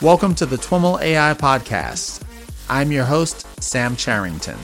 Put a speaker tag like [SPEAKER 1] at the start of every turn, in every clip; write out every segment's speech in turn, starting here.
[SPEAKER 1] Welcome to the TWIML AI Podcast. I'm your host, Sam Charrington.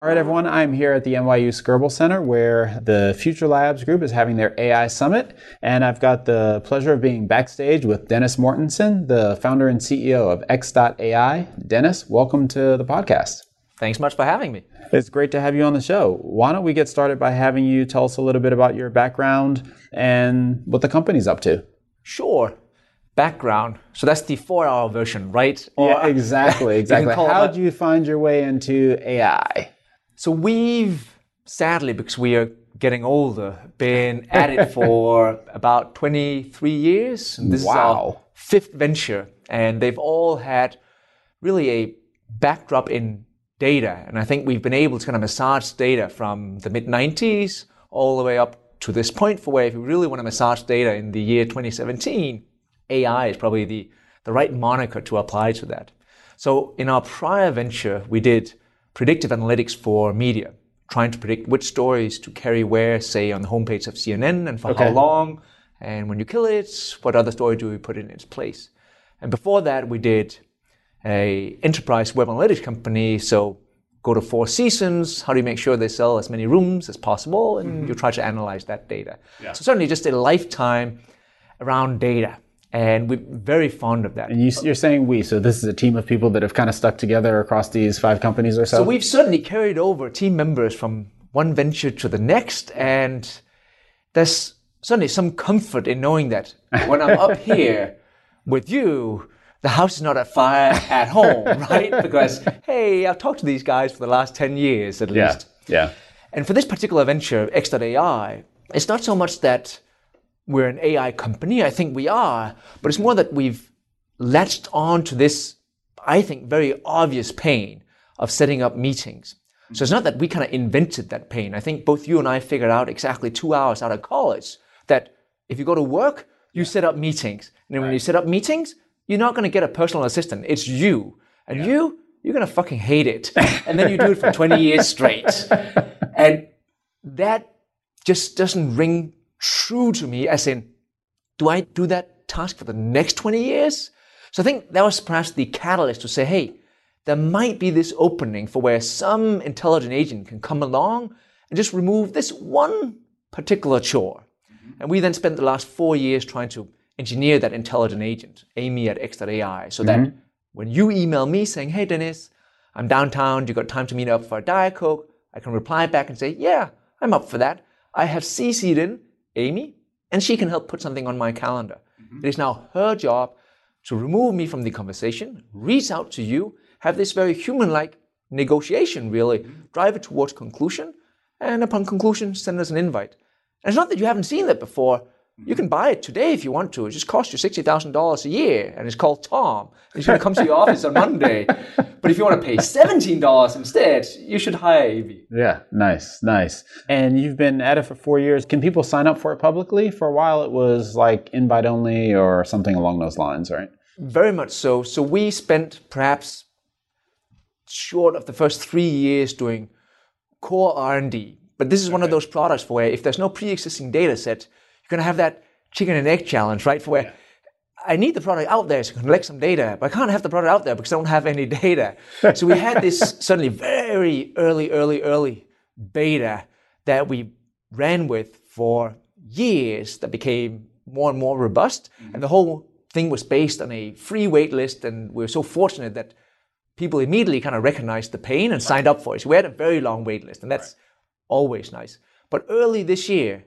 [SPEAKER 1] All right, everyone, I'm here at the NYU Skirball Center where the Future Labs group is having their AI Summit. And I've got the pleasure of being backstage with Dennis Mortensen, the founder and CEO of X.AI. Dennis, welcome to the podcast.
[SPEAKER 2] Thanks much for having me.
[SPEAKER 1] It's great to have you on the show. Why don't we get started by having you tell us a little bit about your background and what the company's up to?
[SPEAKER 2] Sure. Background. So that's the four hour version, right?
[SPEAKER 1] Or yeah, exactly, exactly. How did you find your way into AI?
[SPEAKER 2] So we've, sadly, because we are getting older, been at it for about 23 years.
[SPEAKER 1] And this wow. is our
[SPEAKER 2] fifth venture. And they've all had really a backdrop in data. And I think we've been able to kind of massage data from the mid 90s all the way up to this point for where if you really want to massage data in the year 2017, AI is probably the, the right moniker to apply to that. So in our prior venture, we did predictive analytics for media, trying to predict which stories to carry where, say, on the homepage of CNN and for okay. how long. And when you kill it, what other story do we put in its place? And before that, we did a enterprise web analytics company. So go to four seasons. How do you make sure they sell as many rooms as possible? And mm-hmm. you try to analyze that data. Yeah. So certainly just a lifetime around data and we're very fond of that.
[SPEAKER 1] And you, are saying we, so this is a team of people that have kind of stuck together across these five companies or so?
[SPEAKER 2] So we've certainly carried over team members from one venture to the next, and there's certainly some comfort in knowing that when I'm up here with you, the house is not at fire at home, right? Because, hey, I've talked to these guys for the last 10 years at
[SPEAKER 1] least. Yeah. yeah.
[SPEAKER 2] And for this particular venture, X.AI, it's not so much that we're an AI company. I think we are, but it's more that we've latched on to this, I think, very obvious pain of setting up meetings. So it's not that we kind of invented that pain. I think both you and I figured out exactly two hours out of college that if you go to work, you set up meetings. And then right. when you set up meetings, you're not going to get a personal assistant. It's you. And yeah. you, you're going to fucking hate it. and then you do it for 20 years straight. And that just doesn't ring true to me, as in, do I do that task for the next 20 years? So I think that was perhaps the catalyst to say, hey, there might be this opening for where some intelligent agent can come along and just remove this one particular chore. Mm-hmm. And we then spent the last four years trying to engineer that intelligent agent, Amy at X.AI, so mm-hmm. that when you email me saying, hey, Dennis, I'm downtown, do you got time to meet up for a Diet Coke? I can reply back and say, yeah, I'm up for that. I have CC'd in Amy, and she can help put something on my calendar. Mm-hmm. It is now her job to remove me from the conversation, reach out to you, have this very human like negotiation, really, mm-hmm. drive it towards conclusion, and upon conclusion, send us an invite. And it's not that you haven't seen that before, you can buy it today if you want to. It just costs you sixty thousand dollars a year, and it's called Tom. He's going to come to your office on Monday. But if you want to pay seventeen dollars instead, you should hire Amy.
[SPEAKER 1] Yeah, nice, nice. And you've been at it for four years. Can people sign up for it publicly? For a while, it was like invite only or something along those lines, right?
[SPEAKER 2] Very much so. So we spent perhaps short of the first three years doing core R and D. But this is one of those products for where if there's no pre-existing data set going to have that chicken and egg challenge, right? For where yeah. I need the product out there to collect some data, but I can't have the product out there because I don't have any data. so we had this suddenly very early, early, early beta that we ran with for years that became more and more robust. Mm-hmm. And the whole thing was based on a free wait list. And we were so fortunate that people immediately kind of recognized the pain and signed up for it. So we had a very long wait list, and that's right. always nice. But early this year,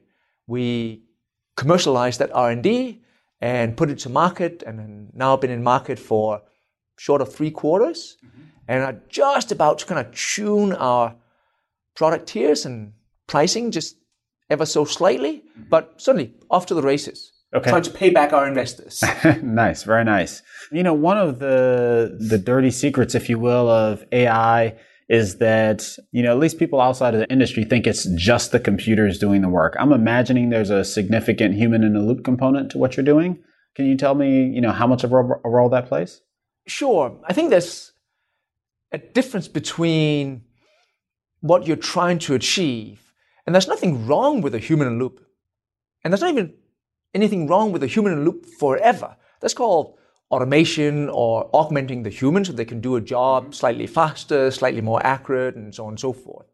[SPEAKER 2] we commercialize that R&D and put it to market and now been in market for short of three quarters mm-hmm. and are just about to kind of tune our product tiers and pricing just ever so slightly, mm-hmm. but certainly off to the races. Okay. Trying to pay back our investors.
[SPEAKER 1] nice, very nice. You know, one of the the dirty secrets, if you will, of AI is that, you know, at least people outside of the industry think it's just the computers doing the work. I'm imagining there's a significant human in the loop component to what you're doing. Can you tell me, you know, how much of a role that plays?
[SPEAKER 2] Sure. I think there's a difference between what you're trying to achieve. And there's nothing wrong with a human in loop. And there's not even anything wrong with a human in loop forever. That's called automation or augmenting the human so they can do a job mm-hmm. slightly faster, slightly more accurate, and so on and so forth.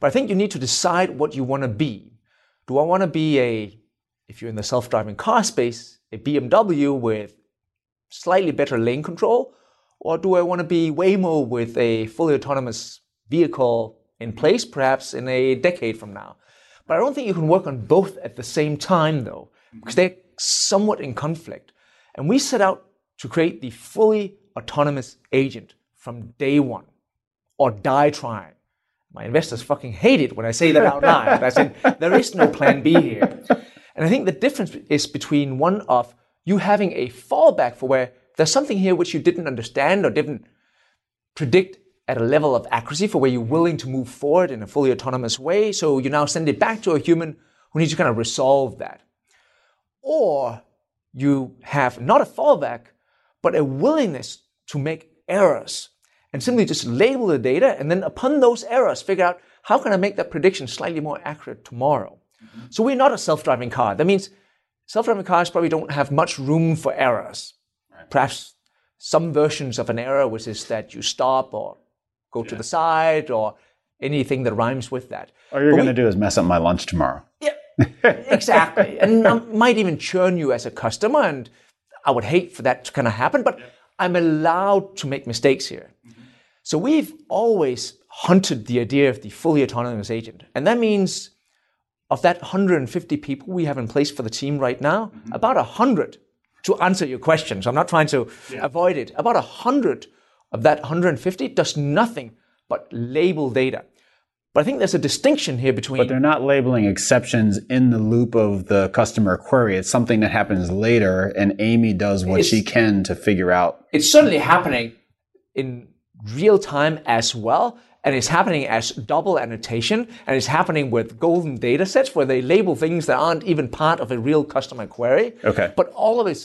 [SPEAKER 2] But I think you need to decide what you want to be. Do I want to be a, if you're in the self driving car space, a BMW with slightly better lane control? Or do I want to be Waymo with a fully autonomous vehicle in mm-hmm. place, perhaps in a decade from now? But I don't think you can work on both at the same time, though, because mm-hmm. they're somewhat in conflict. And we set out to create the fully autonomous agent from day one, or die trying. My investors fucking hate it when I say that out loud. I said, there is no plan B here. And I think the difference is between one of you having a fallback for where there's something here which you didn't understand or didn't predict at a level of accuracy for where you're willing to move forward in a fully autonomous way. So you now send it back to a human who needs to kind of resolve that. Or you have not a fallback, but a willingness to make errors and simply just label the data and then upon those errors figure out how can I make that prediction slightly more accurate tomorrow. Mm-hmm. So we're not a self-driving car. That means self-driving cars probably don't have much room for errors. Right. Perhaps some versions of an error, which is that you stop or go yeah. to the side or anything that rhymes with that.
[SPEAKER 1] All you're going to do is mess up my lunch tomorrow.
[SPEAKER 2] Yeah, exactly. and I might even churn you as a customer, and I would hate for that to kind of happen, but yeah. I'm allowed to make mistakes here. Mm-hmm. So we've always hunted the idea of the fully autonomous agent. And that means of that 150 people we have in place for the team right now, mm-hmm. about 100 to answer your question. So I'm not trying to yeah. avoid it. About 100 of that 150 does nothing but label data. But I think there's a distinction here between.
[SPEAKER 1] But they're not labeling exceptions in the loop of the customer query. It's something that happens later, and Amy does what she can to figure out.
[SPEAKER 2] It's certainly happening in real time as well. And it's happening as double annotation, and it's happening with golden data sets where they label things that aren't even part of a real customer query.
[SPEAKER 1] Okay.
[SPEAKER 2] But all of it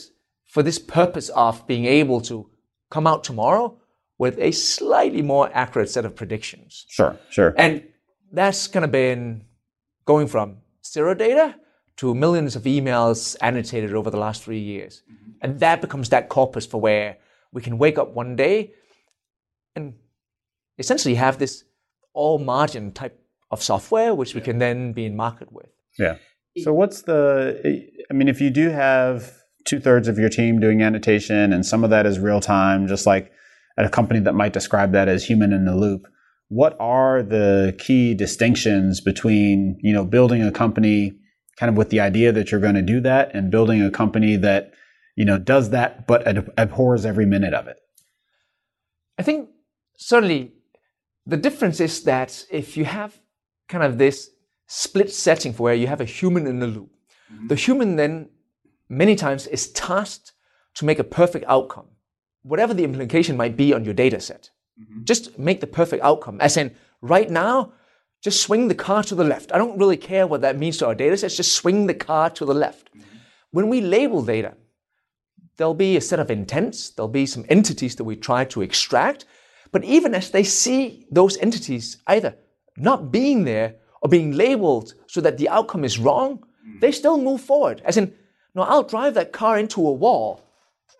[SPEAKER 2] for this purpose of being able to come out tomorrow with a slightly more accurate set of predictions.
[SPEAKER 1] Sure, sure.
[SPEAKER 2] And that's kind of been going from zero data to millions of emails annotated over the last three years. Mm-hmm. And that becomes that corpus for where we can wake up one day and essentially have this all margin type of software, which we can then be in market with.
[SPEAKER 1] Yeah. So what's the, I mean, if you do have two thirds of your team doing annotation and some of that is real time, just like at a company that might describe that as human in the loop. What are the key distinctions between, you know, building a company kind of with the idea that you're going to do that and building a company that, you know, does that but abhors every minute of it?
[SPEAKER 2] I think certainly the difference is that if you have kind of this split setting for where you have a human in the loop, mm-hmm. the human then many times is tasked to make a perfect outcome whatever the implication might be on your data set. Mm-hmm. Just make the perfect outcome. As in, right now, just swing the car to the left. I don't really care what that means to our data sets, just swing the car to the left. Mm-hmm. When we label data, there'll be a set of intents, there'll be some entities that we try to extract, but even as they see those entities either not being there or being labeled so that the outcome is wrong, mm-hmm. they still move forward. As in, no, I'll drive that car into a wall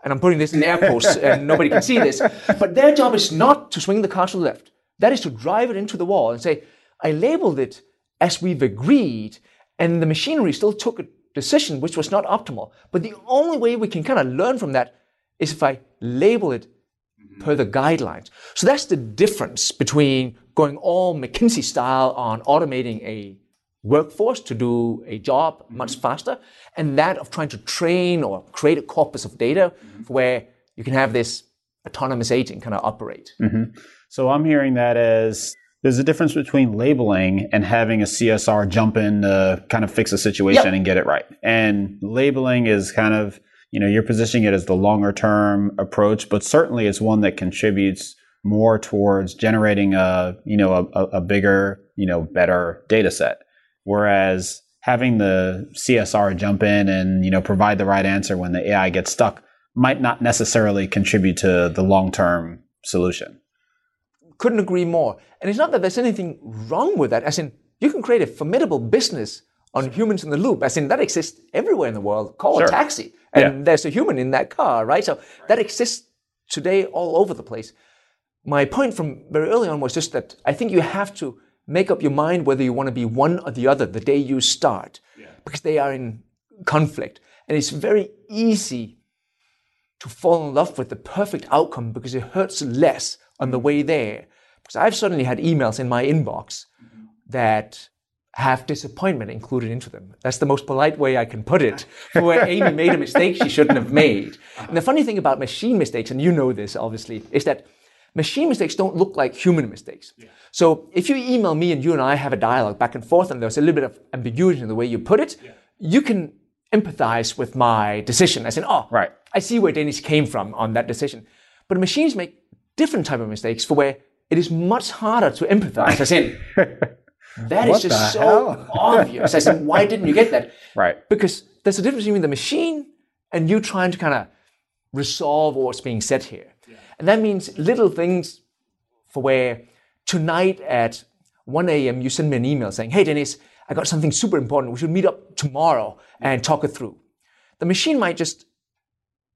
[SPEAKER 2] and I'm putting this in air quotes and nobody can see this, but their job is not to swing the car to the left. That is to drive it into the wall and say, I labeled it as we've agreed, and the machinery still took a decision which was not optimal. But the only way we can kind of learn from that is if I label it mm-hmm. per the guidelines. So that's the difference between going all McKinsey style on automating a workforce to do a job much faster, and that of trying to train or create a corpus of data mm-hmm. where you can have this autonomous agent kind of operate.
[SPEAKER 1] Mm-hmm. So I'm hearing that as there's a difference between labeling and having a CSR jump in to kind of fix a situation yep. and get it right. And labeling is kind of, you know, you're positioning it as the longer term approach, but certainly it's one that contributes more towards generating a, you know, a, a bigger, you know, better data set. Whereas having the CSR jump in and you know provide the right answer when the AI gets stuck might not necessarily contribute to the long term solution.
[SPEAKER 2] couldn't agree more. And it's not that there's anything wrong with that, as in, you can create a formidable business on humans in the loop, as in that exists everywhere in the world. Call sure. a taxi, and yeah. there's a human in that car, right? So that exists today all over the place. My point from very early on was just that I think you have to make up your mind whether you want to be one or the other the day you start, yeah. because they are in conflict. And it's very easy to fall in love with the perfect outcome because it hurts less on the way there. Because I've certainly had emails in my inbox mm-hmm. that have disappointment included into them. That's the most polite way I can put it. For where Amy made a mistake she shouldn't have made. And the funny thing about machine mistakes, and you know this obviously, is that machine mistakes don't look like human mistakes. Yeah. So if you email me and you and I have a dialogue back and forth and there's a little bit of ambiguity in the way you put it, yeah. you can empathize with my decision. I said, oh, right. I see where Dennis came from on that decision. But machines make different type of mistakes for where it is much harder to empathize. I said, That is just so obvious. I said, why didn't you get that?
[SPEAKER 1] Right.
[SPEAKER 2] Because there's a difference between the machine and you trying to kind of resolve what's being said here. And that means little things for where tonight at 1 a.m. you send me an email saying, hey, Dennis, I got something super important. We should meet up tomorrow and talk it through. The machine might just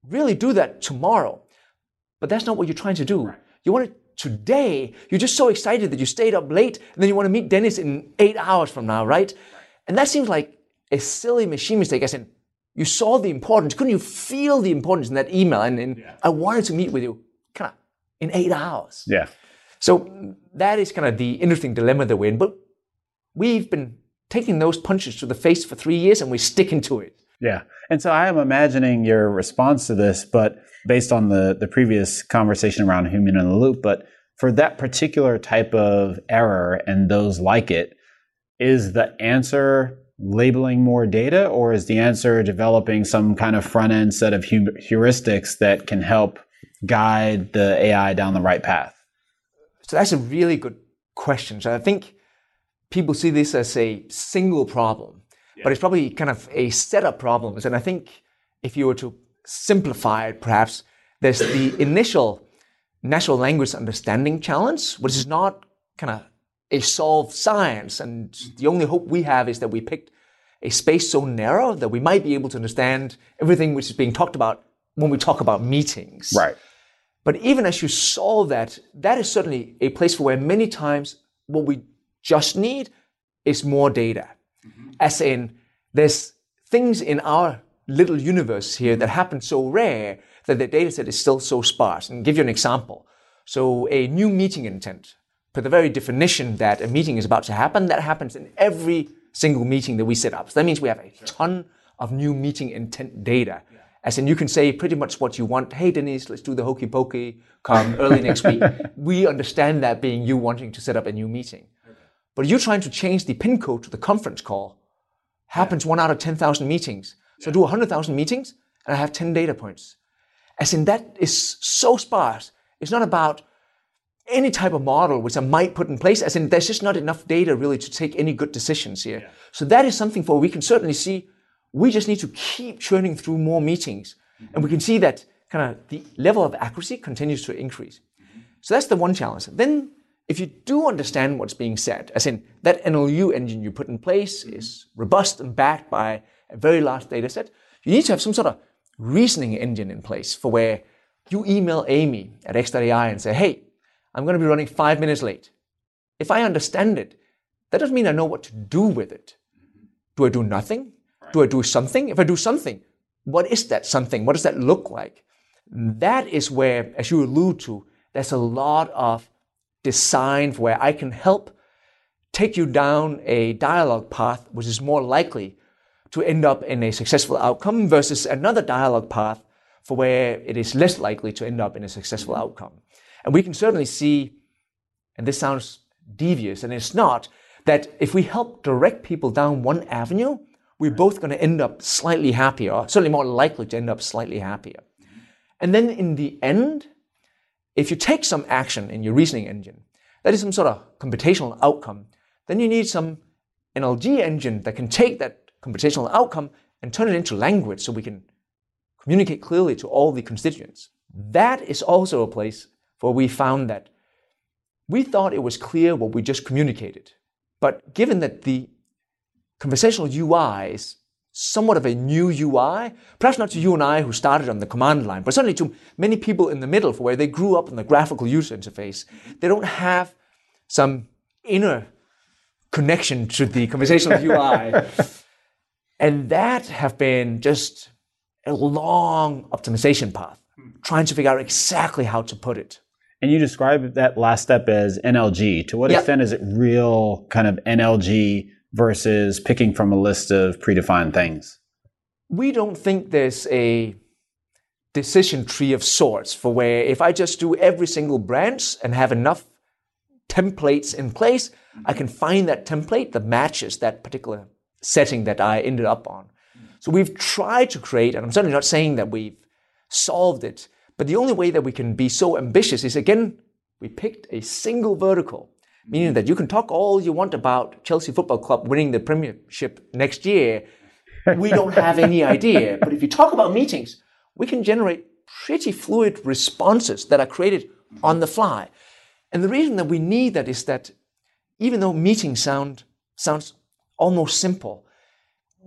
[SPEAKER 2] really do that tomorrow, but that's not what you're trying to do. You want it today. You're just so excited that you stayed up late and then you want to meet Dennis in eight hours from now, right? And that seems like a silly machine mistake. I said, you saw the importance. Couldn't you feel the importance in that email? And, and yeah. I wanted to meet with you in eight hours.
[SPEAKER 1] Yeah.
[SPEAKER 2] So that is kind of the interesting dilemma that we're in. But we've been taking those punches to the face for three years and we're sticking to it.
[SPEAKER 1] Yeah. And so I am imagining your response to this, but based on the, the previous conversation around human in the loop, but for that particular type of error and those like it, is the answer labeling more data or is the answer developing some kind of front end set of heuristics that can help guide the AI down the right path?
[SPEAKER 2] So that's a really good question. So I think people see this as a single problem, yeah. but it's probably kind of a set of problems. And I think if you were to simplify it, perhaps, there's the initial natural language understanding challenge, which is not kind of a solved science. And the only hope we have is that we picked a space so narrow that we might be able to understand everything which is being talked about when we talk about meetings.
[SPEAKER 1] Right.
[SPEAKER 2] But even as you saw that, that is certainly a place for where many times what we just need is more data. Mm-hmm. As in, there's things in our little universe here that happen so rare that the data set is still so sparse. And I'll give you an example. So a new meeting intent, for the very definition that a meeting is about to happen, that happens in every single meeting that we set up. So that means we have a ton of new meeting intent data. As in, you can say pretty much what you want. Hey, Denise, let's do the hokey pokey. Come early next week. We understand that being you wanting to set up a new meeting. But you trying to change the pin code to the conference call happens one out of 10,000 meetings. So I do 100,000 meetings and I have 10 data points. As in that is so sparse. It's not about any type of model which I might put in place, as in there's just not enough data really to take any good decisions here. Yeah. So that is something for we can certainly see we just need to keep churning through more meetings. And we can see that kind of the level of accuracy continues to increase. So that's the one challenge. Then if you do understand what's being said, as in that NLU engine you put in place is robust and backed by a very large data set, you need to have some sort of reasoning engine in place for where you email Amy at X.AI and say, hey, I'm going to be running five minutes late. If I understand it, that doesn't mean I know what to do with it. Do I do nothing? Do I do something? If I do something, what is that something? What does that look like? That is where, as you allude to, there's a lot of design where I can help take you down a dialogue path which is more likely to end up in a successful outcome versus another dialogue path for where it is less likely to end up in a successful outcome. And we can certainly see, and this sounds devious, and it's not, that if we help direct people down one avenue, we're both going to end up slightly happier, or certainly more likely to end up slightly happier. Mm-hmm. And then in the end, if you take some action in your reasoning engine, that is some sort of computational outcome, then you need some NLG engine that can take that computational outcome and turn it into language so we can communicate clearly to all the constituents. That is also a place where we found that we thought it was clear what we just communicated. But given that the conversational UI is somewhat of a new UI, perhaps not to you and I who started on the command line, but certainly to many people in the middle for where they grew up in the graphical user interface, they don't have some inner connection to the conversational UI. And that have been just a long optimization path, trying to figure out exactly how to put it.
[SPEAKER 1] And you describe that last step as NLG. To what
[SPEAKER 2] Yeah.
[SPEAKER 1] extent is it real kind of NLG versus picking from a list of predefined things?
[SPEAKER 2] we don't think there's a decision tree of sorts for where if I just do every single branch and have enough templates in place, I can find that template that matches that particular setting that I ended up on. So we've tried to create, and I'm certainly not saying that we've solved it, but the only way that we can be so ambitious is again, we picked a single vertical, meaning mm-hmm. that you can talk all you want about Chelsea Football Club winning the Premiership next year. We don't have any idea. But if you talk about meetings, we can generate pretty fluid responses that are created on the fly. And the reason that we need that is that even though meetings sound sounds almost simple,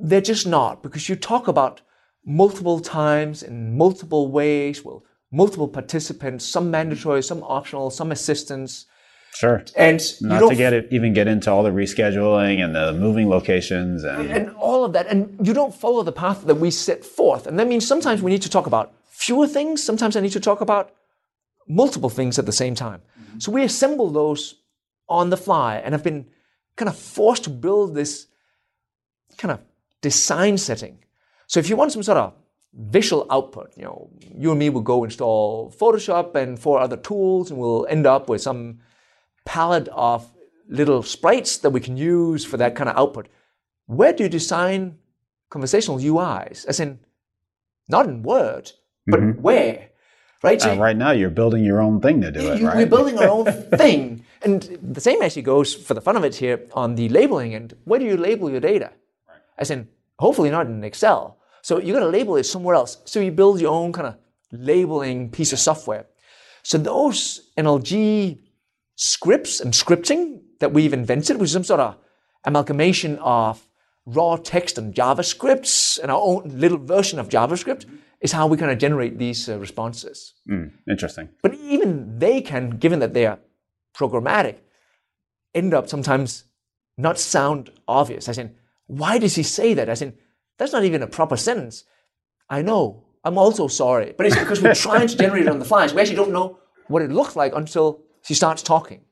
[SPEAKER 2] they're just not because you talk about multiple times in multiple ways, well, multiple participants, some mandatory, some optional, some assistance,
[SPEAKER 1] Sure.
[SPEAKER 2] and
[SPEAKER 1] Not to get it, even get into all the rescheduling and the moving locations and
[SPEAKER 2] and all of that. And you don't follow the path that we set forth. And that means sometimes we need to talk about fewer things. Sometimes I need to talk about multiple things at the same time. Mm-hmm. So we assemble those on the fly and have been kind of forced to build this kind of design setting. So if you want some sort of visual output, you know, you and me will go install Photoshop and four other tools, and we'll end up with some palette of little sprites that we can use for that kind of output. Where do you design conversational UIs? As in, not in Word, but where? Right? So
[SPEAKER 1] Uh, right now you're building your own thing to do it, right?
[SPEAKER 2] We're building our own thing. And the same actually goes for the fun of it here on the labeling end. Where do you label your data? As in, hopefully not in Excel. So you're going to label it somewhere else. So you build your own kind of labeling piece of software. So those NLG scripts and scripting that we've invented, which is some sort of amalgamation of raw text and JavaScripts and our own little version of JavaScript, is how we kind of generate these uh, responses.
[SPEAKER 1] Mm, interesting.
[SPEAKER 2] But even they can, given that they are programmatic, end up sometimes not sound obvious. As in, why does he say that? As in, that's not even a proper sentence. I know. I'm also sorry. But it's because we're trying to generate it on the fly. So we actually don't know what it looks like until she starts talking.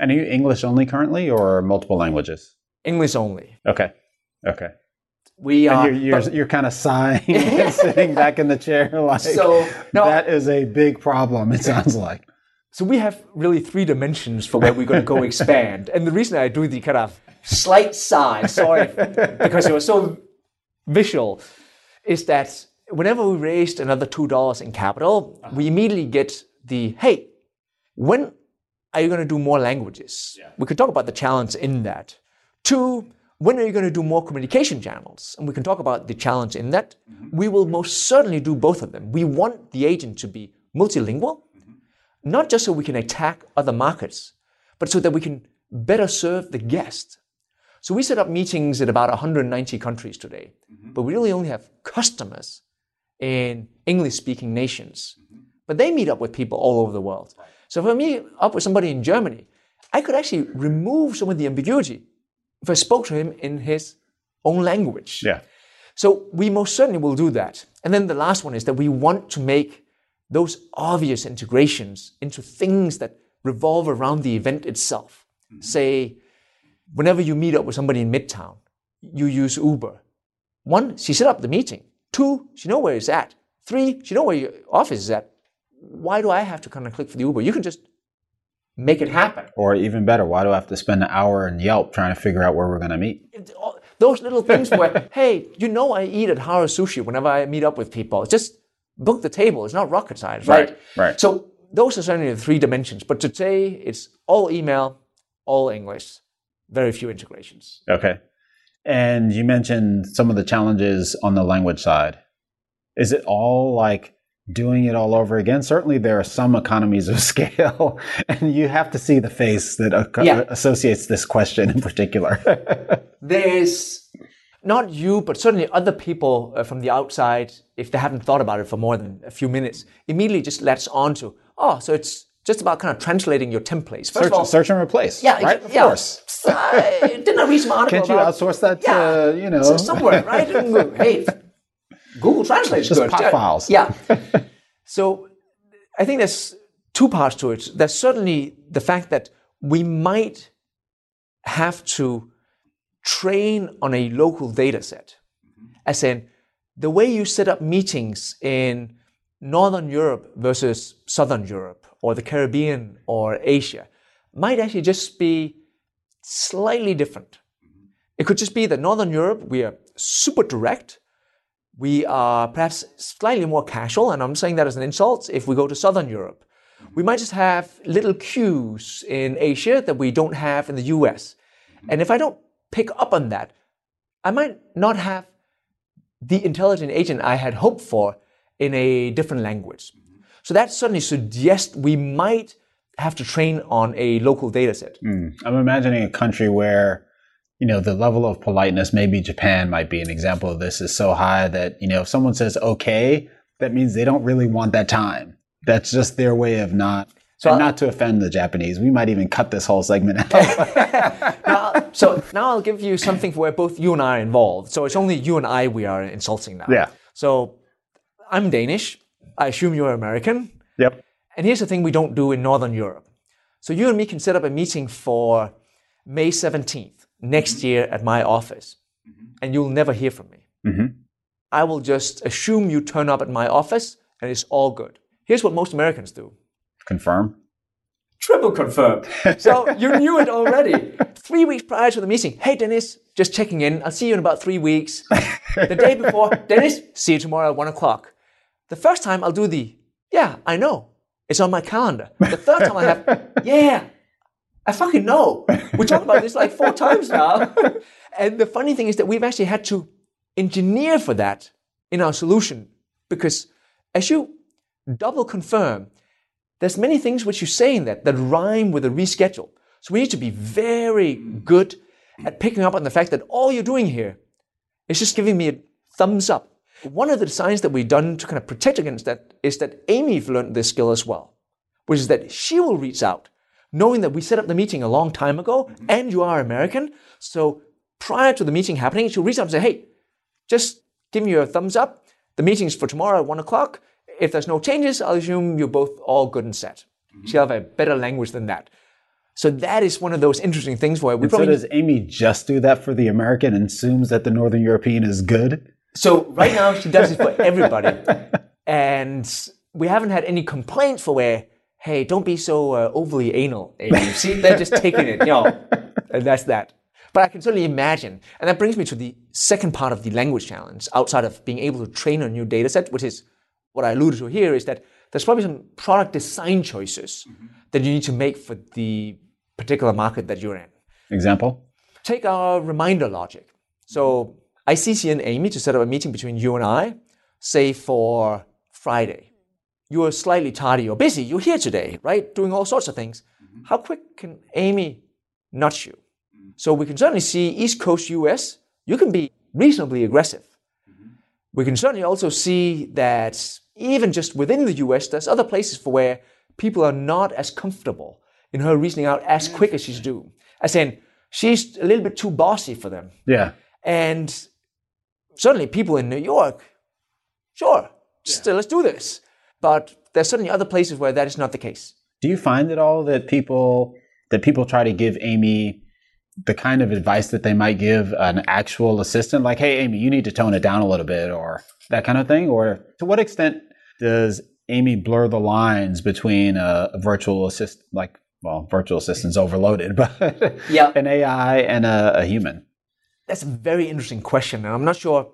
[SPEAKER 1] And are you English only currently or multiple languages?
[SPEAKER 2] English only.
[SPEAKER 1] Okay. Okay.
[SPEAKER 2] We are.
[SPEAKER 1] you're you're, you're kind of sighing and sitting back in the chair like
[SPEAKER 2] So, no.
[SPEAKER 1] that is a big problem, it sounds like.
[SPEAKER 2] So we have really three dimensions for where we're going to go expand. And the reason I do the kind of slight sigh, sorry, because it was so visual, is that whenever we raised another two dollars in capital, uh-huh. we immediately get the hey, when are you going to do more languages? We could talk about the challenge in that. Two, when are you going to do more communication channels? And we can talk about the challenge in that. Mm-hmm. We will most certainly do both of them. We want the agent to be multilingual, mm-hmm. not just so we can attack other markets, but so that we can better serve the guest. So we set up meetings in about 190 countries today, mm-hmm. but we really only have customers in English speaking nations. But they meet up with people all over the world. So for me, up with somebody in Germany, I could actually remove some of the ambiguity if I spoke to him in his own language.
[SPEAKER 1] Yeah.
[SPEAKER 2] So we most certainly will do that. And then the last one is that we want to make those obvious integrations into things that revolve around the event itself. Mm-hmm. Say, whenever you meet up with somebody in Midtown, you use Uber. One, she set up the meeting. Two, she know where it's at. Three, she know where your office is at. Why do I have to kind of click for the Uber? You can just make it happen.
[SPEAKER 1] Or even better, why do I have to spend an hour in Yelp trying to figure out where we're going to meet?
[SPEAKER 2] Those little things where, hey, you know I eat at Hara Sushi whenever I meet up with people. It's Just book the table. It's not rocket science, right?
[SPEAKER 1] Right, right.
[SPEAKER 2] So those are certainly the three dimensions. But today it's all email, all English, very few integrations.
[SPEAKER 1] Okay. And you mentioned some of the challenges on the language side. Is it all like doing it all over again. Certainly, there are some economies of scale, and you have to see the face that yeah. associates this question in particular.
[SPEAKER 2] There's not you, but certainly other people uh, from the outside, if they haven't thought about it for more than a few minutes, immediately just latch onto, oh, so it's just about kind of translating your templates.
[SPEAKER 1] First search, all, search and replace.
[SPEAKER 2] Yeah,
[SPEAKER 1] right. Of
[SPEAKER 2] yeah.
[SPEAKER 1] course.
[SPEAKER 2] Uh, didn't I read some article?
[SPEAKER 1] Can't you
[SPEAKER 2] about,
[SPEAKER 1] outsource that? To, yeah, you know,
[SPEAKER 2] somewhere, right? hey, Google Translate
[SPEAKER 1] just
[SPEAKER 2] good.
[SPEAKER 1] pop files.
[SPEAKER 2] Yeah. so I think there's two parts to it. There's certainly the fact that we might have to train on a local data set. Mm-hmm. As in, the way you set up meetings in Northern Europe versus Southern Europe or the Caribbean or Asia might actually just be slightly different. Mm-hmm. It could just be that Northern Europe, we are super direct. We are perhaps slightly more casual, and I'm saying that as an insult if we go to Southern Europe. We might just have little cues in Asia that we don't have in the US. And if I don't pick up on that, I might not have the intelligent agent I had hoped for in a different language. So that certainly suggests we might have to train on a local data set.
[SPEAKER 1] Mm. I'm imagining a country where you know the level of politeness maybe japan might be an example of this is so high that you know if someone says okay that means they don't really want that time that's just their way of not so and not to offend the Japanese, we might even cut this whole segment
[SPEAKER 2] out. now, so now I'll give you something where both you and I are involved. So it's only you and I we are insulting now.
[SPEAKER 1] Yeah.
[SPEAKER 2] So I'm Danish. I assume you're American.
[SPEAKER 1] Yep.
[SPEAKER 2] And here's the thing we don't do in Northern Europe. So you and me can set up a meeting for May 17th next year at my office, mm-hmm. and you'll never hear from me. Mm-hmm. I will just assume you turn up at my office, and it's all good. Here's what most Americans do
[SPEAKER 1] Confirm.
[SPEAKER 2] Triple confirm. So you knew it already. Three weeks prior to the meeting. Hey, Dennis, just checking in. I'll see you in about three weeks. The day before, Dennis, see you tomorrow at one o'clock. The first time I'll do the, yeah, I know. It's on my calendar. The third time I have, yeah, I fucking know. We talked about this like four times now. and the funny thing is that we've actually had to engineer for that in our solution because as you double confirm, there's many things which you say in that that rhyme with a reschedule. So we need to be very good at picking up on the fact that all you're doing here is just giving me a thumbs up. One of the designs that we've done to kind of protect against that is that Amy learned this skill as well, which is that she will reach out knowing that we set up the meeting a long time ago and you are American. So prior to the meeting happening, she'll reach out and say, hey, just give me a thumbs up. The meeting's for tomorrow at one o'clock. If there's no changes, I'll assume you're both all good and set. Mm-hmm. She'll have a better language than that. So that is one of those interesting things where we
[SPEAKER 1] and
[SPEAKER 2] probably.
[SPEAKER 1] So does Amy just do that for the American and assumes that the Northern European is good?
[SPEAKER 2] So right now she does it for everybody, and we haven't had any complaints for where, hey, don't be so uh, overly anal, Amy. See, they're just taking it, you know, and that's that. But I can certainly imagine, and that brings me to the second part of the language challenge, outside of being able to train a new data set, which is what I alluded to here is that there's probably some product design choices mm-hmm. that you need to make for the particular market that you're in.
[SPEAKER 1] Example?
[SPEAKER 2] Take our reminder logic. So I CC in Amy to set up a meeting between you and I, say for Friday. You are slightly tardy or busy. You're here today, right? Doing all sorts of things. Mm-hmm. How quick can Amy nudge you? Mm-hmm. So we can certainly see East Coast US, you can be reasonably aggressive. Mm-hmm. We can certainly also see that even just within the US, there's other places for where people are not as comfortable in her reasoning out as quick as she's due. As in, she's a little bit too bossy for them.
[SPEAKER 1] Yeah.
[SPEAKER 2] And certainly people in New York, sure, yeah. let's do this. But there's certainly other places where that is not the case.
[SPEAKER 1] Do you find at all that people that people try to give Amy the kind of advice that they might give an actual assistant, like, "Hey, Amy, you need to tone it down a little bit," or that kind of thing? Or to what extent does Amy blur the lines between a, a virtual assistant, like, well, virtual assistant's overloaded, but yeah. an AI and a, a human?
[SPEAKER 2] That's a very interesting question. And I'm not sure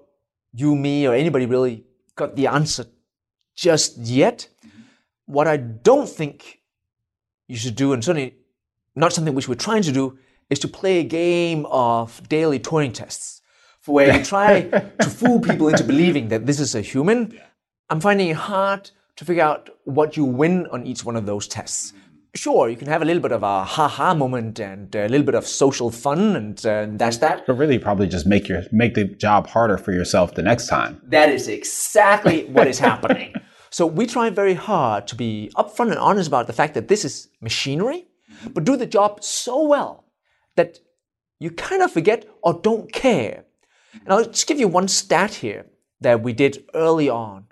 [SPEAKER 2] you, me, or anybody really got the answer just yet. What I don't think you should do, and certainly not something which we're trying to do, is to play a game of daily Turing tests where you try to fool people into believing that this is a human. I'm finding it hard to figure out what you win on each one of those tests. Sure, you can have a little bit of a ha-ha moment and a little bit of social fun, and uh, that's that.
[SPEAKER 1] But really, probably just make your make the job harder for yourself the next time.
[SPEAKER 2] That is exactly what is happening. So we try very hard to be upfront and honest about the fact that this is machinery, but do the job so well that you kind of forget or don't care. And I'll just give you one stat here that we did early on.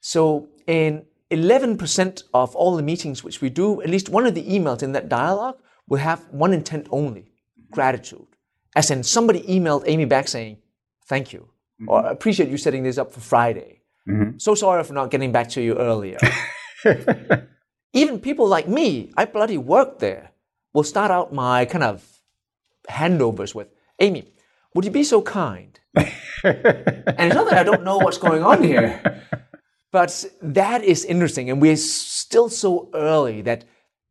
[SPEAKER 2] So in 11% of all the meetings which we do, at least one of the emails in that dialogue will have one intent only gratitude. As in, somebody emailed Amy back saying, Thank you, or appreciate you setting this up for Friday. Mm-hmm. So sorry for not getting back to you earlier. Even people like me, I bloody work there, will start out my kind of handovers with, Amy, would you be so kind? and it's not that I don't know what's going on here, but that is interesting. And we're still so early that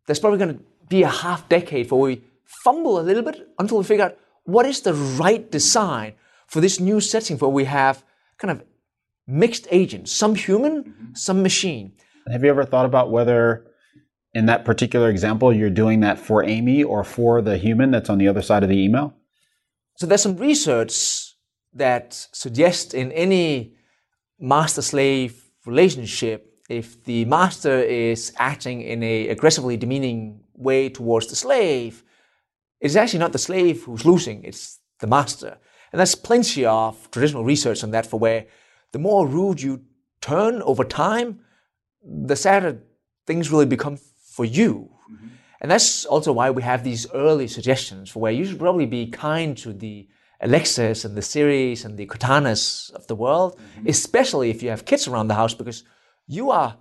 [SPEAKER 2] there's probably going to be a half decade before we fumble a little bit until we figure out what is the right design for this new setting where we have kind of mixed agents, some human, mm-hmm. some machine.
[SPEAKER 1] Have you ever thought about whether in that particular example you're doing that for Amy or for the human that's on the other side of the email?
[SPEAKER 2] So there's some research that suggests in any master slave relationship, if the master is acting in a aggressively demeaning way towards the slave, it's actually not the slave who's losing, it's the master. And there's plenty of traditional research on that for where the more rude you turn over time, the sadder things really become for you. Mm-hmm. And that's also why we have these early suggestions for where you should probably be kind to the Alexas and the Siris and the Cortanas of the world, mm-hmm. especially if you have kids around the house, because you are,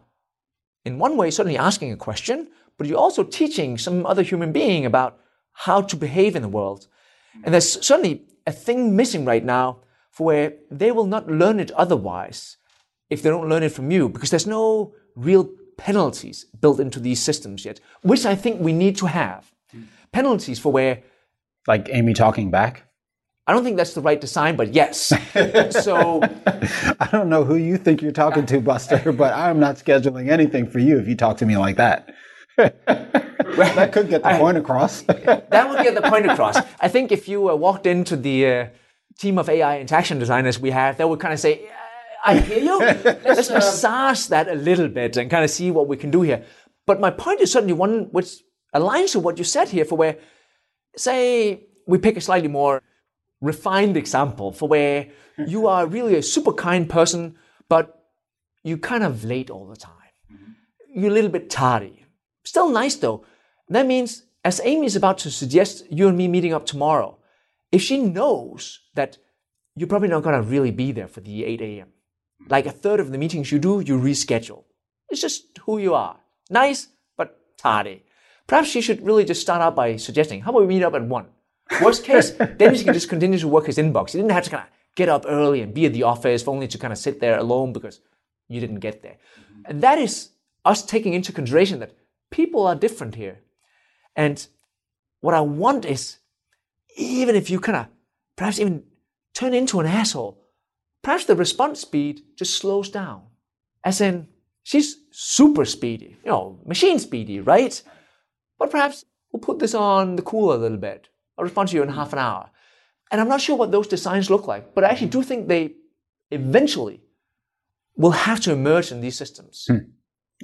[SPEAKER 2] in one way, certainly asking a question, but you're also teaching some other human being about how to behave in the world. And there's certainly a thing missing right now for where they will not learn it otherwise if they don't learn it from you, because there's no real penalties built into these systems yet, which I think we need to have. Mm. Penalties for where.
[SPEAKER 1] Like Amy talking back?
[SPEAKER 2] I don't think that's the right design, but yes. so.
[SPEAKER 1] I don't know who you think you're talking to, Buster, but I'm not scheduling anything for you if you talk to me like that. that could get the point across.
[SPEAKER 2] that would get the point across. I think if you uh, walked into the uh, team of AI interaction designers we have, they would kind of say, I hear you. Let's massage that a little bit and kind of see what we can do here. But my point is certainly one which aligns with what you said here for where, say, we pick a slightly more refined example for where you are really a super kind person, but you kind of late all the time. Mm-hmm. You're a little bit tardy. Still nice though. That means as Amy is about to suggest you and me meeting up tomorrow, if she knows that you're probably not going to really be there for the 8 a.m., like a third of the meetings you do, you reschedule. It's just who you are. Nice, but tardy. Perhaps she should really just start out by suggesting, how about we meet up at 1? Worst case, then he can just continue to work his inbox. He didn't have to kind of get up early and be at the office, only to kind of sit there alone because you didn't get there. Mm-hmm. And that is us taking into consideration that people are different here. And what I want is, even if you kind of perhaps even turn into an asshole, perhaps the response speed just slows down. As in, she's super speedy, you know, machine speedy, right? But perhaps we'll put this on the cooler a little bit. I'll respond to you in half an hour. And I'm not sure what those designs look like, but I actually do think they eventually will have to emerge in these systems. Hmm.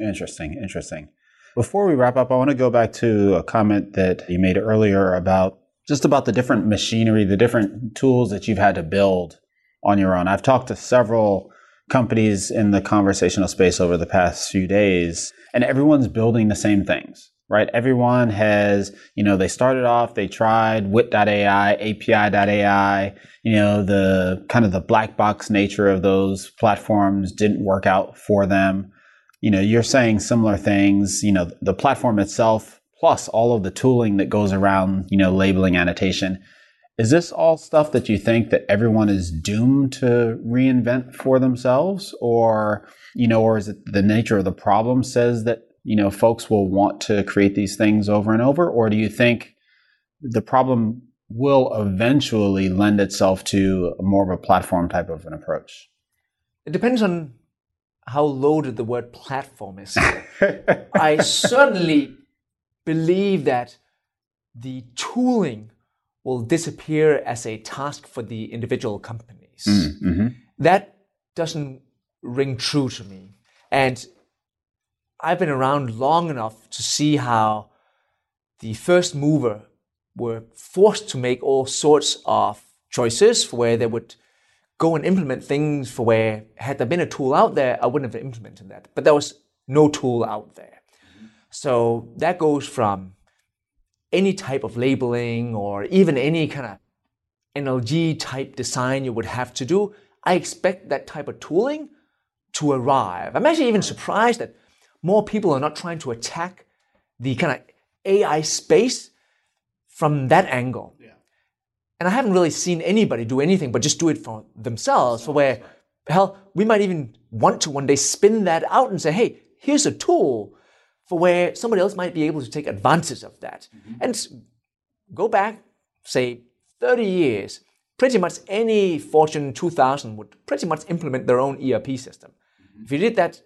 [SPEAKER 1] Interesting, interesting. Before we wrap up, I want to go back to a comment that you made earlier about just about the different machinery, the different tools that you've had to build on your own. I've talked to several companies in the conversational space over the past few days, and everyone's building the same things, right? Everyone has, you know, they started off, they tried Wit.ai, API.ai, you know, the kind of the black box nature of those platforms didn't work out for them. You know, you're saying similar things, you know, the platform itself plus all of the tooling that goes around, you know, labeling annotation. Is this all stuff that you think that everyone is doomed to reinvent for themselves? Or you know or is it the nature of the problem says that you know folks will want to create these things over and over? Or do you think the problem will eventually lend itself to more of a platform type of an approach?
[SPEAKER 2] It depends on how loaded the word platform is. I certainly believe that the tooling will disappear as a task for the individual companies.
[SPEAKER 3] Mm-hmm.
[SPEAKER 2] That doesn't ring true to me. And I've been around long enough to see how the first mover were forced to make all sorts of choices for where they would go and implement things for where had there been a tool out there, I wouldn't have implemented that. But there was no tool out there. So that goes from any type of labeling or even any kind of NLG type design you would have to do. I expect that type of tooling to arrive. I'm actually even surprised that more people are not trying to attack the kind of AI space from that angle.
[SPEAKER 3] Yeah.
[SPEAKER 2] And I haven't really seen anybody do anything but just do it for themselves, for where, hell, we might even want to one day spin that out and say, hey, here's a tool for where somebody else might be able to take advantage of that. Mm-hmm. And go back, say, 30 years, pretty much any Fortune 2000 would pretty much implement their own ERP system. Mm-hmm. If you did that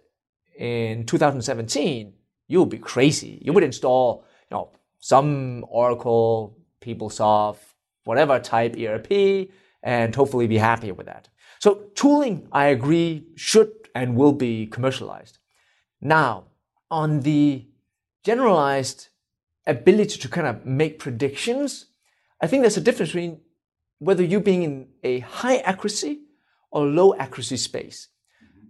[SPEAKER 2] in 2017, you would be crazy. You would install, you know, some Oracle, PeopleSoft, whatever type ERP, and hopefully be happy with that. So tooling, I agree, should and will be commercialized. Now, on the generalized ability to kind of make predictions, I think there's a difference between whether you being in a high accuracy or low accuracy space.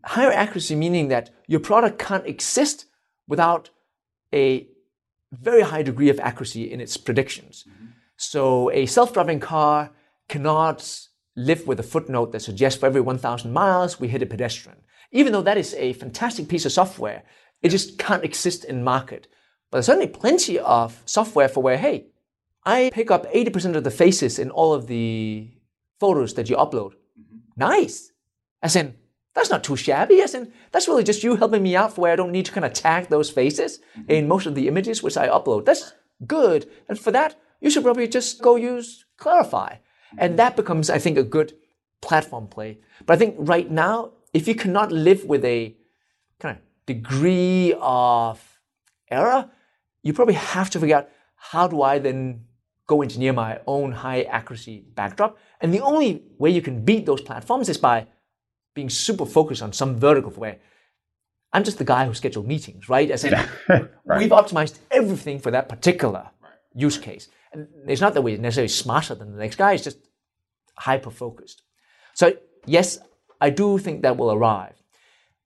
[SPEAKER 2] Higher accuracy meaning that your product can't exist without a very high degree of accuracy in its predictions. So a self-driving car cannot live with a footnote that suggests for every 1,000 miles we hit a pedestrian. Even though that is a fantastic piece of software, it just can't exist in market. But there's certainly plenty of software for where, hey, I pick up 80% of the faces in all of the photos that you upload. Mm-hmm. Nice. As in, that's not too shabby. As in, that's really just you helping me out for where I don't need to kind of tag those faces mm-hmm. in most of the images which I upload. That's good. And for that, you should probably just go use Clarifai. Mm-hmm. And that becomes, I think, a good platform play. But I think right now, if you cannot live with a kind of degree of error, you probably have to figure out how do I then go engineer my own high accuracy backdrop. And the only way you can beat those platforms is by being super focused on some vertical where I'm just the guy who scheduled meetings, right? As in,
[SPEAKER 3] right.
[SPEAKER 2] we've optimized everything for that particular use case. And it's not that we're necessarily smarter than the next guy, it's just hyper focused. So, yes, I do think that will arrive.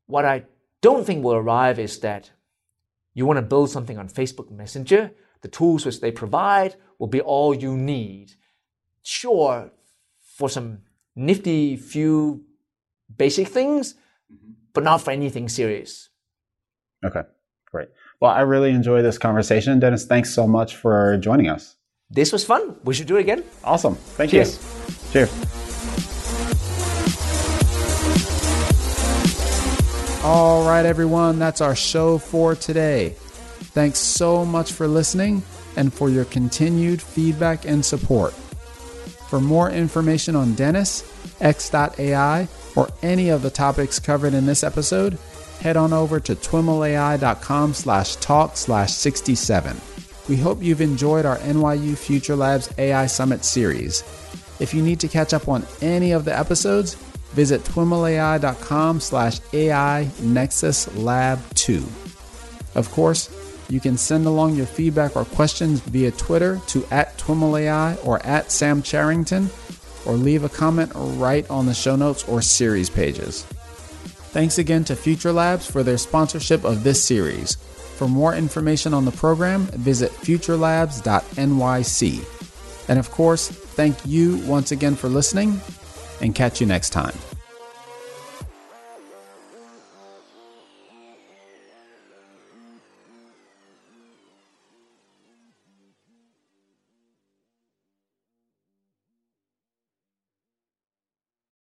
[SPEAKER 2] What I don't think will arrive is that you want to build something on Facebook Messenger, the tools which they provide will be all you need. Sure, for some nifty few basic things, mm-hmm. but not for anything serious.
[SPEAKER 3] Okay, great. Well, I really enjoy this conversation. Dennis, thanks so much for joining us.
[SPEAKER 2] This was fun. We should do it again.
[SPEAKER 3] Awesome. Thank
[SPEAKER 2] Cheers.
[SPEAKER 3] you. Cheers.
[SPEAKER 1] All right, everyone, that's our show for today. Thanks so much for listening and for your continued feedback and support. For more information on Dennis, X.AI, or any of the topics covered in this episode, head on over to twimlai.com slash talk slash 67. We hope you've enjoyed our NYU Future Labs AI Summit series. If you need to catch up on any of the episodes, visit twimlai.com slash AI Nexus Lab 2. Of course, you can send along your feedback or questions via Twitter to at TwimlAI or at Sam Charrington, or leave a comment right on the show notes or series pages. Thanks again to Future Labs for their sponsorship of this series. For more information on the program, visit futurelabs.nyc. And of course, thank you once again for listening, and catch you next time.